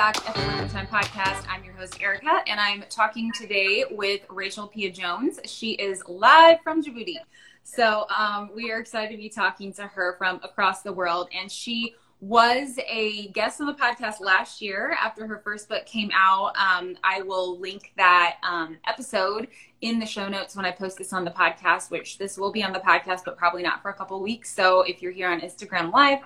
back at the Working Time Podcast. I'm your host, Erica, and I'm talking today with Rachel Pieh Jones. She is live from Djibouti. So um, we are excited to be talking to her from across the world. And she was a guest on the podcast last year after her first book came out. Um, I will link that um, episode in the show notes when I post this on the podcast, which this will be on the podcast, but probably not for a couple weeks. So if you're here on Instagram Live,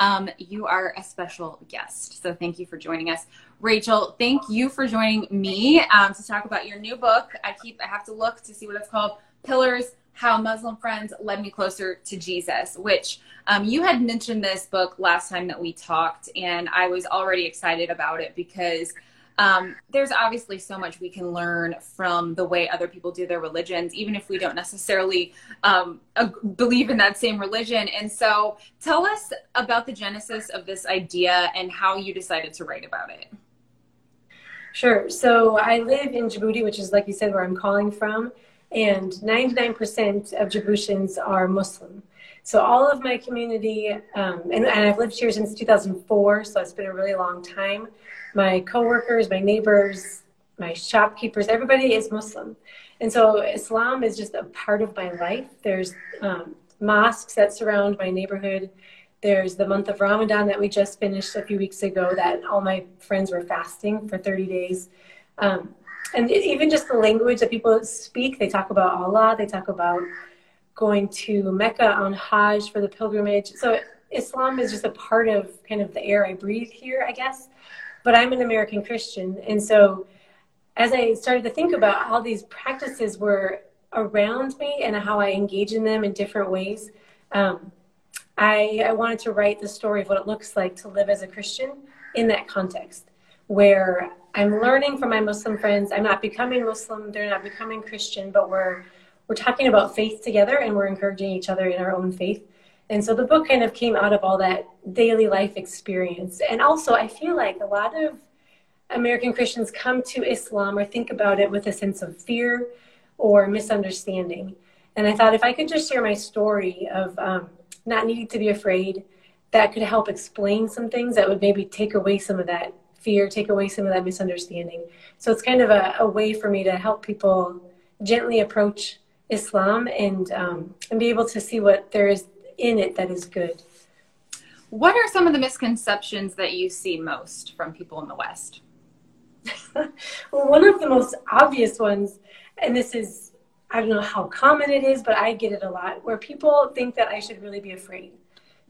um, you are a special guest. So thank you for joining us. Rachel, thank you for joining me um, to talk about your new book. I keep, I have to look to see what it's called Pillars How Muslim Friends Led Me Closer to Jesus, which um, you had mentioned this book last time that we talked, and I was already excited about it because um, there's obviously so much we can learn from the way other people do their religions, even if we don't necessarily um, believe in that same religion. And so, tell us about the genesis of this idea and how you decided to write about it. Sure. So, I live in Djibouti, which is, like you said, where I'm calling from, and 99% of Djiboutians are Muslim. So all of my community, um, and, and, I've lived here since 2004, so it's been a really long time. My coworkers, my neighbors, my shopkeepers, everybody is Muslim. And so Islam is just a part of my life. There's um, mosques that surround my neighborhood. There's the month of Ramadan that we just finished a few weeks ago that all my friends were fasting for 30 days. Um, and even just the language that people speak, they talk about Allah, they talk about going to Mecca on Hajj for the pilgrimage. So Islam is just a part of kind of the air I breathe here, I guess. But I'm an American Christian. And so as I started to think about how these practices were around me and how I engage in them in different ways, um, I, I wanted to write the story of what it looks like to live as a Christian in that context, where I'm learning from my Muslim friends. I'm not becoming Muslim, they're not becoming Christian, but we're we're talking about faith together and we're encouraging each other in our own faith. And so the book kind of came out of all that daily life experience. And also, I feel like a lot of American Christians come to Islam or think about it with a sense of fear or misunderstanding. And I thought if I could just share my story of um, not needing to be afraid, that could help explain some things that would maybe take away some of that fear, take away some of that misunderstanding. So it's kind of a, a way for me to help people gently approach Islam and um, and be able to see what there is in it that is good. What are some of the misconceptions that you see most from people in the West? well, one of the most obvious ones, and this is I don't know how common it is, but I get it a lot, where people think that I should really be afraid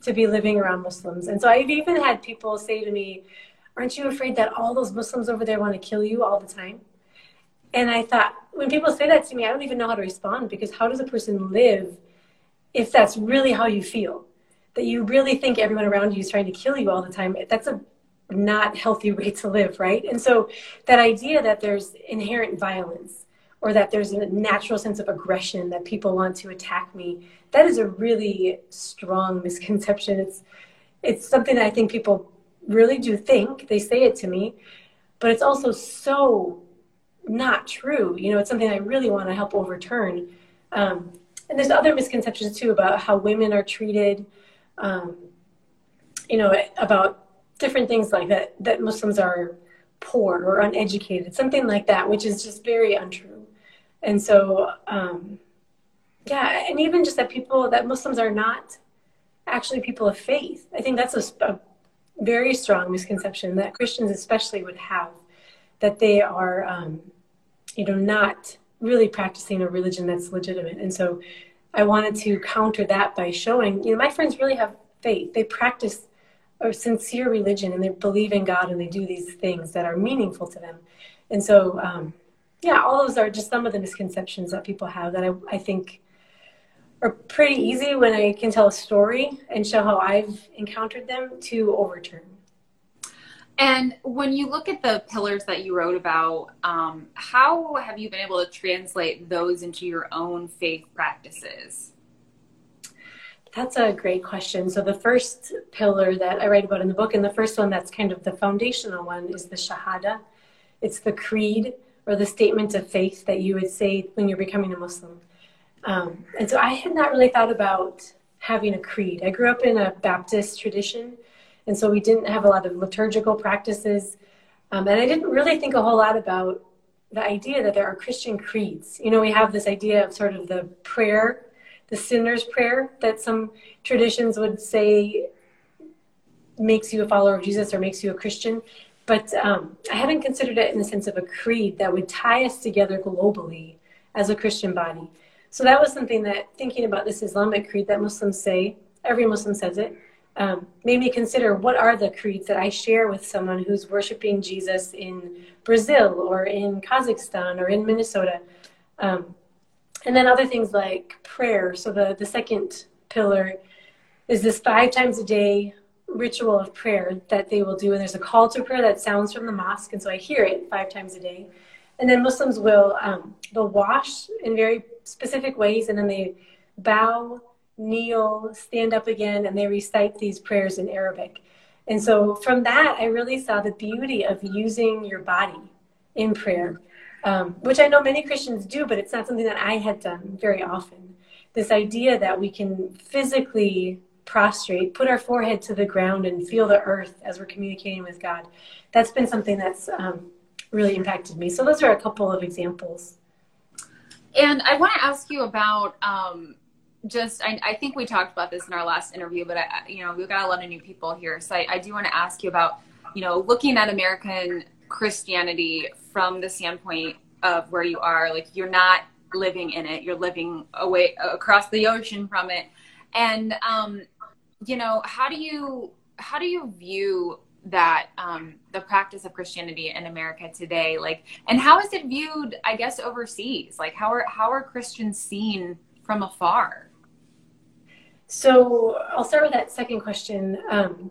to be living around Muslims. And so I've even had people say to me, Aren't you afraid that all those Muslims over there want to kill you all the time? And I thought, when people say that to me, I don't even know how to respond because how does a person live if that's really how you feel? That you really think everyone around you is trying to kill you all the time. That's a not healthy way to live, right? And so that idea that there's inherent violence or that there's a natural sense of aggression that people want to attack me, that is a really strong misconception. It's it's something that I think people really do think. They say it to me, but it's also so not true. You know, it's something I really want to help overturn. Um, and there's other misconceptions too about how women are treated. Um, you know, about different things like that. That Muslims are poor or uneducated, something like that, which is just very untrue. And so, um, yeah, and even just that people that Muslims are not actually people of faith. I think that's a, a very strong misconception that Christians especially would have that they are um, you know, not really practicing a religion that's legitimate. And so I wanted to counter that by showing, you know, my friends really have faith. They practice a sincere religion and they believe in God and they do these things that are meaningful to them. And so, um, yeah, all those are just some of the misconceptions that people have that I, I think are pretty easy when I can tell a story and show how I've encountered them to overturn. And when you look at the pillars that you wrote about, um, how have you been able to translate those into your own faith practices? That's a great question. So, the first pillar that I write about in the book, and the first one that's kind of the foundational one, is the Shahada. It's the creed or the statement of faith that you would say when you're becoming a Muslim. Um, and so, I had not really thought about having a creed. I grew up in a Baptist tradition, and so we didn't have a lot of liturgical practices. Um, and I didn't really think a whole lot about the idea that there are Christian creeds. You know, we have this idea of sort of the prayer, the sinner's prayer, that some traditions would say makes you a follower of Jesus or makes you a Christian. But um, I hadn't considered it in the sense of a creed that would tie us together globally as a Christian body. So that was something that thinking about this Islamic creed that Muslims say, every Muslim says it, um, made me consider what are the creeds that I share with someone who's worshiping Jesus in Brazil or in Kazakhstan or in Minnesota. Um, and then other things like prayer. So the, the second pillar is this five times a day ritual of prayer that they will do. And there's a call to prayer that sounds from the mosque. And so I hear it five times a day. And then Muslims will um, they'll wash in very specific ways, and then they bow kneel, stand up again, and they recite these prayers in Arabic. And so from that, I really saw the beauty of using your body in prayer, um, which I know many Christians do, but it's not something that I had done very often. This idea that we can physically prostrate, put our forehead to the ground, and feel the earth as we're communicating with God. That's been something that's um, really impacted me. So, those are a couple of examples. And I want to ask you about um, just I, I, think we talked about this in our last interview but i you know we've got a lot of new people here. So I, I, do want to ask you about you know looking at american christianity from the standpoint of where you are like you're not living in it you're living away across the ocean from it. And um you know how do you how do you view that um the practice of christianity in america today like and how is it viewed i guess overseas like how are how are christians seen from afar so I'll start with that second question. Um,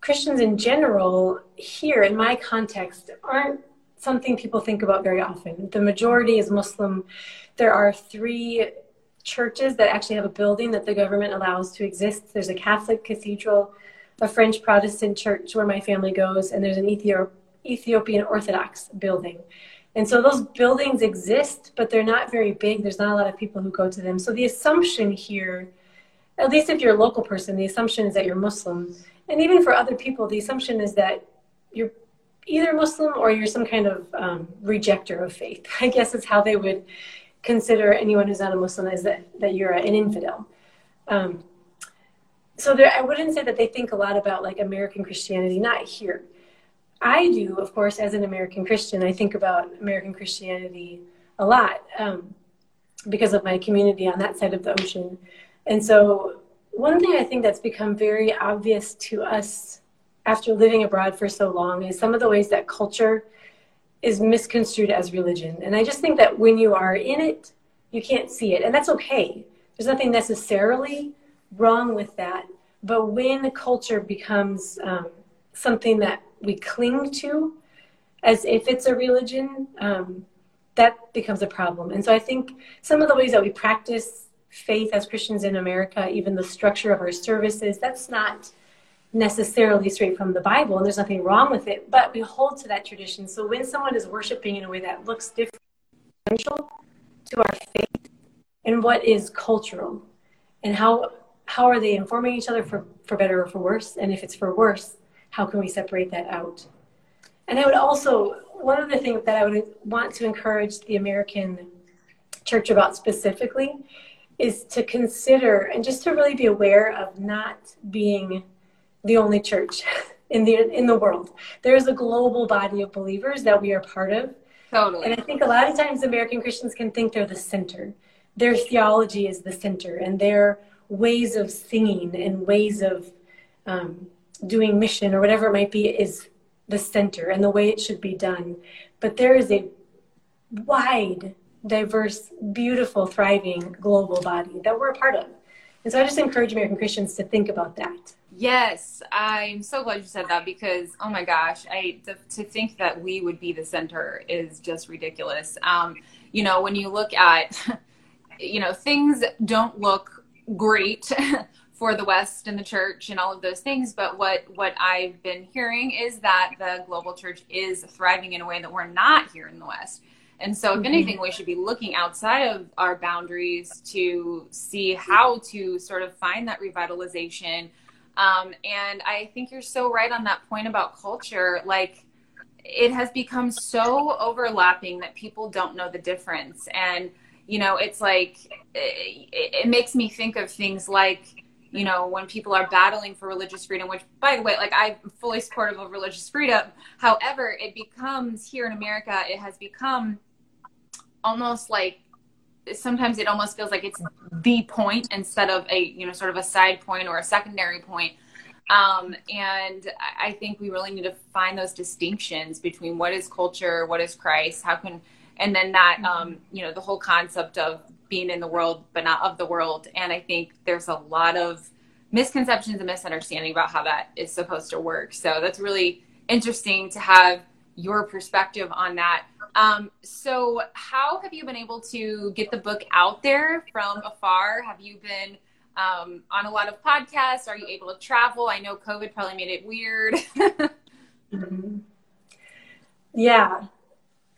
Christians in general, here in my context, aren't something people think about very often. The majority is Muslim. There are three churches that actually have a building that the government allows to exist. There's a Catholic cathedral, a French Protestant church where my family goes, and there's an Ethiopian Orthodox building. And so those buildings exist, but they're not very big. There's not a lot of people who go to them. So the assumption here at least if you're a local person, the assumption is that you're Muslim. And even for other people, the assumption is that you're either Muslim or you're some kind of um, rejecter of faith. I guess is how they would consider anyone who's not a Muslim is that, that you're an infidel. Um, so there, I wouldn't say that they think a lot about like American Christianity, not here. I do, of course, as an American Christian, I think about American Christianity a lot um, because of my community on that side of the ocean. And so, one thing I think that's become very obvious to us after living abroad for so long is some of the ways that culture is misconstrued as religion. And I just think that when you are in it, you can't see it. And that's okay. There's nothing necessarily wrong with that. But when culture becomes um, something that we cling to as if it's a religion, um, that becomes a problem. And so I think some of the ways that we practice faith as Christians in America, even the structure of our services, that's not necessarily straight from the Bible, and there's nothing wrong with it, but we hold to that tradition. So when someone is worshiping in a way that looks different to our faith, and what is cultural, and how how are they informing each other for, for better or for worse? And if it's for worse, how can we separate that out? And I would also, one of the things that I would want to encourage the American church about specifically is to consider and just to really be aware of not being the only church in the in the world. There is a global body of believers that we are part of. Totally. And I think a lot of times American Christians can think they're the center. Their theology is the center, and their ways of singing and ways of um, doing mission or whatever it might be is the center and the way it should be done. But there is a wide diverse, beautiful, thriving global body that we're a part of. And so I just encourage American Christians to think about that. Yes, I'm so glad you said that because oh my gosh, I to, to think that we would be the center is just ridiculous. Um, you know, when you look at, you know, things don't look great for the West and the church and all of those things, but what what I've been hearing is that the global church is thriving in a way that we're not here in the West. And so, if mm-hmm. anything, we should be looking outside of our boundaries to see how to sort of find that revitalization um, and I think you're so right on that point about culture. Like, it has become so overlapping that people don't know the difference. And, you know, it's like, it, it makes me think of things like, you know, when people are battling for religious freedom, which, by the way, like I'm fully supportive of religious freedom. However, it becomes here in America, it has become almost like sometimes it almost feels like it's the point instead of a you know sort of a side point or a secondary point um, and i think we really need to find those distinctions between what is culture what is christ how can and then that mm-hmm. um, you know the whole concept of being in the world but not of the world and i think there's a lot of misconceptions and misunderstanding about how that is supposed to work so that's really interesting to have your perspective on that um, so, how have you been able to get the book out there from afar? Have you been um, on a lot of podcasts? Are you able to travel? I know COVID probably made it weird. mm-hmm. Yeah,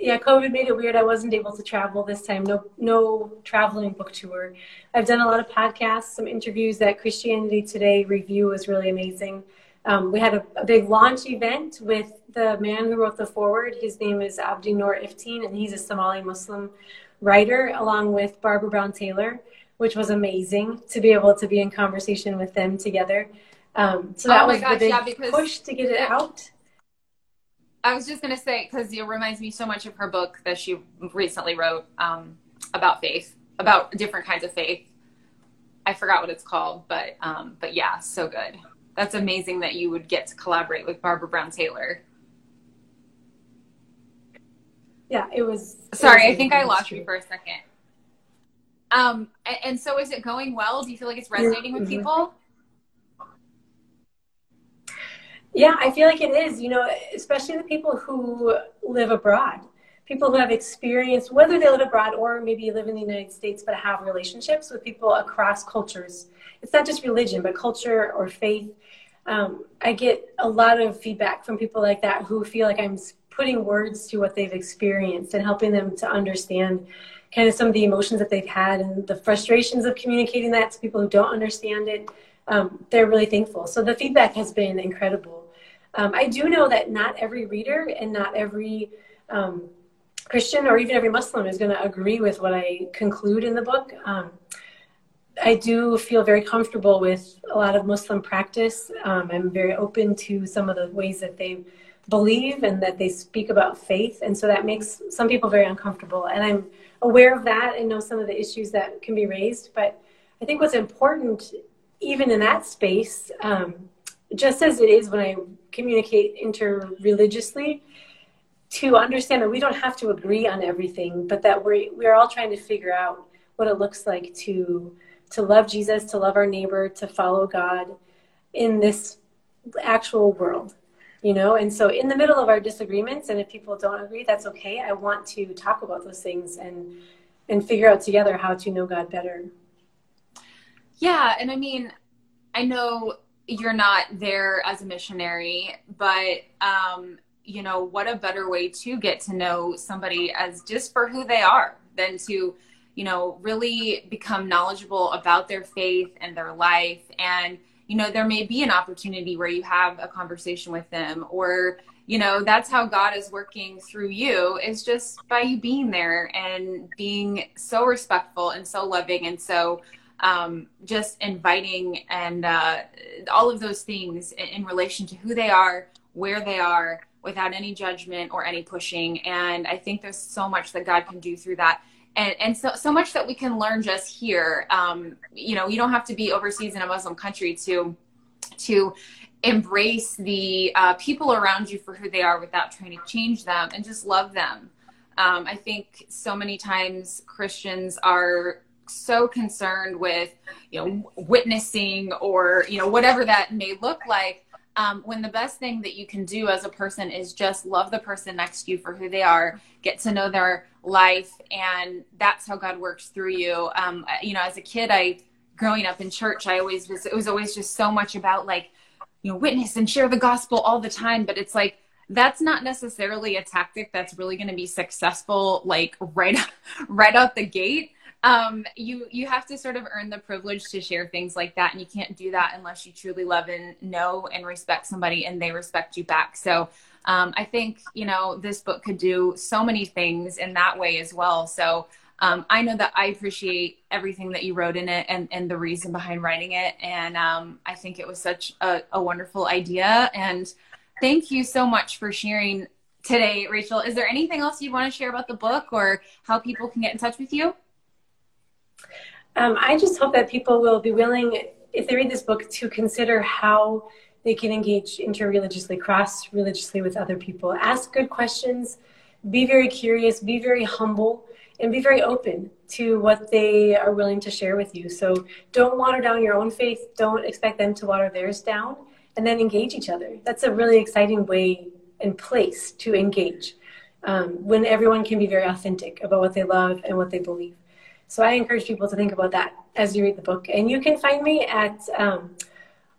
yeah. COVID made it weird. I wasn't able to travel this time. No, no traveling book tour. I've done a lot of podcasts, some interviews. That Christianity Today review was really amazing. Um, we had a, a, big launch event with the man who wrote the foreword. His name is Abdi Nor Iftin, and he's a Somali Muslim writer, along with Barbara Brown Taylor, which was amazing to be able to be in conversation with them together. Um, so that oh was gosh, the big yeah, push to get it out. I was just going to say, because it reminds me so much of her book that she recently wrote um, about faith, about different kinds of faith. I forgot what it's called, but um, but yeah, so good that's amazing that you would get to collaborate with Barbara Brown Taylor. Yeah, it was. Sorry, it was I think I lost you for a second. Um, and, and, so is it going well? Do you feel like it's resonating with mm-hmm. people? Yeah, I feel like it is. You know, especially the people who live abroad, people who have experience, whether they live abroad or maybe live in the United States, but have relationships with people across cultures. It's not just religion, but culture or faith um, I get a lot of feedback from people like that who feel like I'm putting words to what they've experienced and helping them to understand kind of some of the emotions that they've had and the frustrations of communicating that to people who don't understand it. Um, they're really thankful. So the feedback has been incredible. Um, I do know that not every reader and not every um, Christian or even every Muslim is going to agree with what I conclude in the book. Um, I do feel very comfortable with a lot of Muslim practice. Um, I'm very open to some of the ways that they believe and that they speak about faith. And so that makes some people very uncomfortable. And I'm aware of that and know some of the issues that can be raised. But I think what's important, even in that space, um, just as it is when I communicate interreligiously, to understand that we don't have to agree on everything, but that we're, we're all trying to figure out what it looks like to to love Jesus, to love our neighbor, to follow God in this actual world, you know? And so, in the middle of our disagreements, and if people don't agree, that's okay. I want to talk about those things and and figure out together how to know God better. Yeah, and I mean, I know you're not there as a missionary, but um, you know, what a better way to get to know somebody as just for who they are than to you know, really become knowledgeable about their faith and their life. And, you know, there may be an opportunity where you have a conversation with them or, you know, that's how God is working through you is just by you being there and being so respectful and so loving and so um, just inviting and uh, all of those things in, relation to who they are, where they are, without any judgment or any pushing. And I think there's so much that God can do through that and, and so, so much that we can learn just here. Um, you know, you don't have to be overseas in a Muslim country to, to embrace the uh, people around you for who they are without trying to change them and just love them. Um, I think so many times Christians are so concerned with you know witnessing or you know whatever that may look like um, when the best thing that you can do as a person is just love the person next to you for who they are get to know their life and that's how god works through you. Um, you know as a kid i growing up in church i always was it was always just so much about like you know witness and share the gospel all the time but it's like that's not necessarily a tactic that's really going to be successful like right right out the gate um, you you have to sort of earn the privilege to share things like that and you can't do that unless you truly love and know and respect somebody and they respect you back. So um, i think you know this book could do so many things in that way as well. So um, i know that i appreciate everything that you wrote in it and, and the reason behind writing it. And um, i think it was such a, a wonderful idea. And thank you so much for sharing today rachel. Is there anything else you want to share about the book or how people can get in touch with you um, I just hope that people will be willing, if they read this book, to consider how they can engage interreligiously, cross religiously with other people. Ask good questions, be very curious, be very humble, and be very open to what they are willing to share with you. So don't water down your own faith, don't expect them to water theirs down, and then engage each other. That's a really exciting way and place to engage um, when everyone can be very authentic about what they love and what they believe. So I encourage people to think about that as you read the book. And you can find me at um,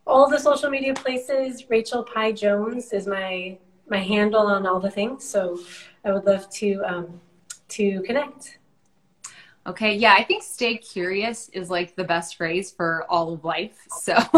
all the social media places. Rachel Pieh Jones is my my handle on all the things. So I would love to um, to connect. Okay, yeah, I think stay curious is like the best phrase for all of life. So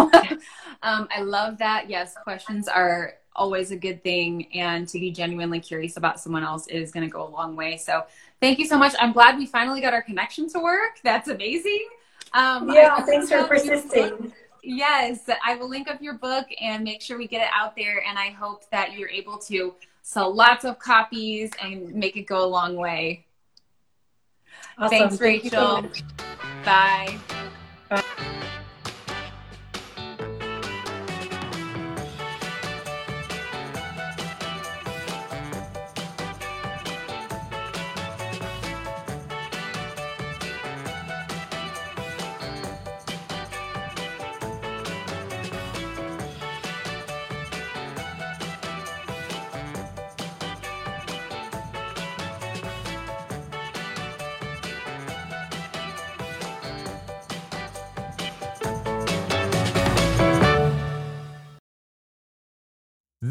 um, I love that. Yes, questions are always a good thing, and to be genuinely curious about someone else is going to go a long way. So Thank you so much. I'm glad we finally got our connection to work. That's amazing. Um, yeah, thanks for persisting. Yes, I will link up your book and make sure we get it out there. And I hope that you're able to sell lots of copies and make it go a long way. Awesome. Thanks, Rachel. Thank Bye. Bye.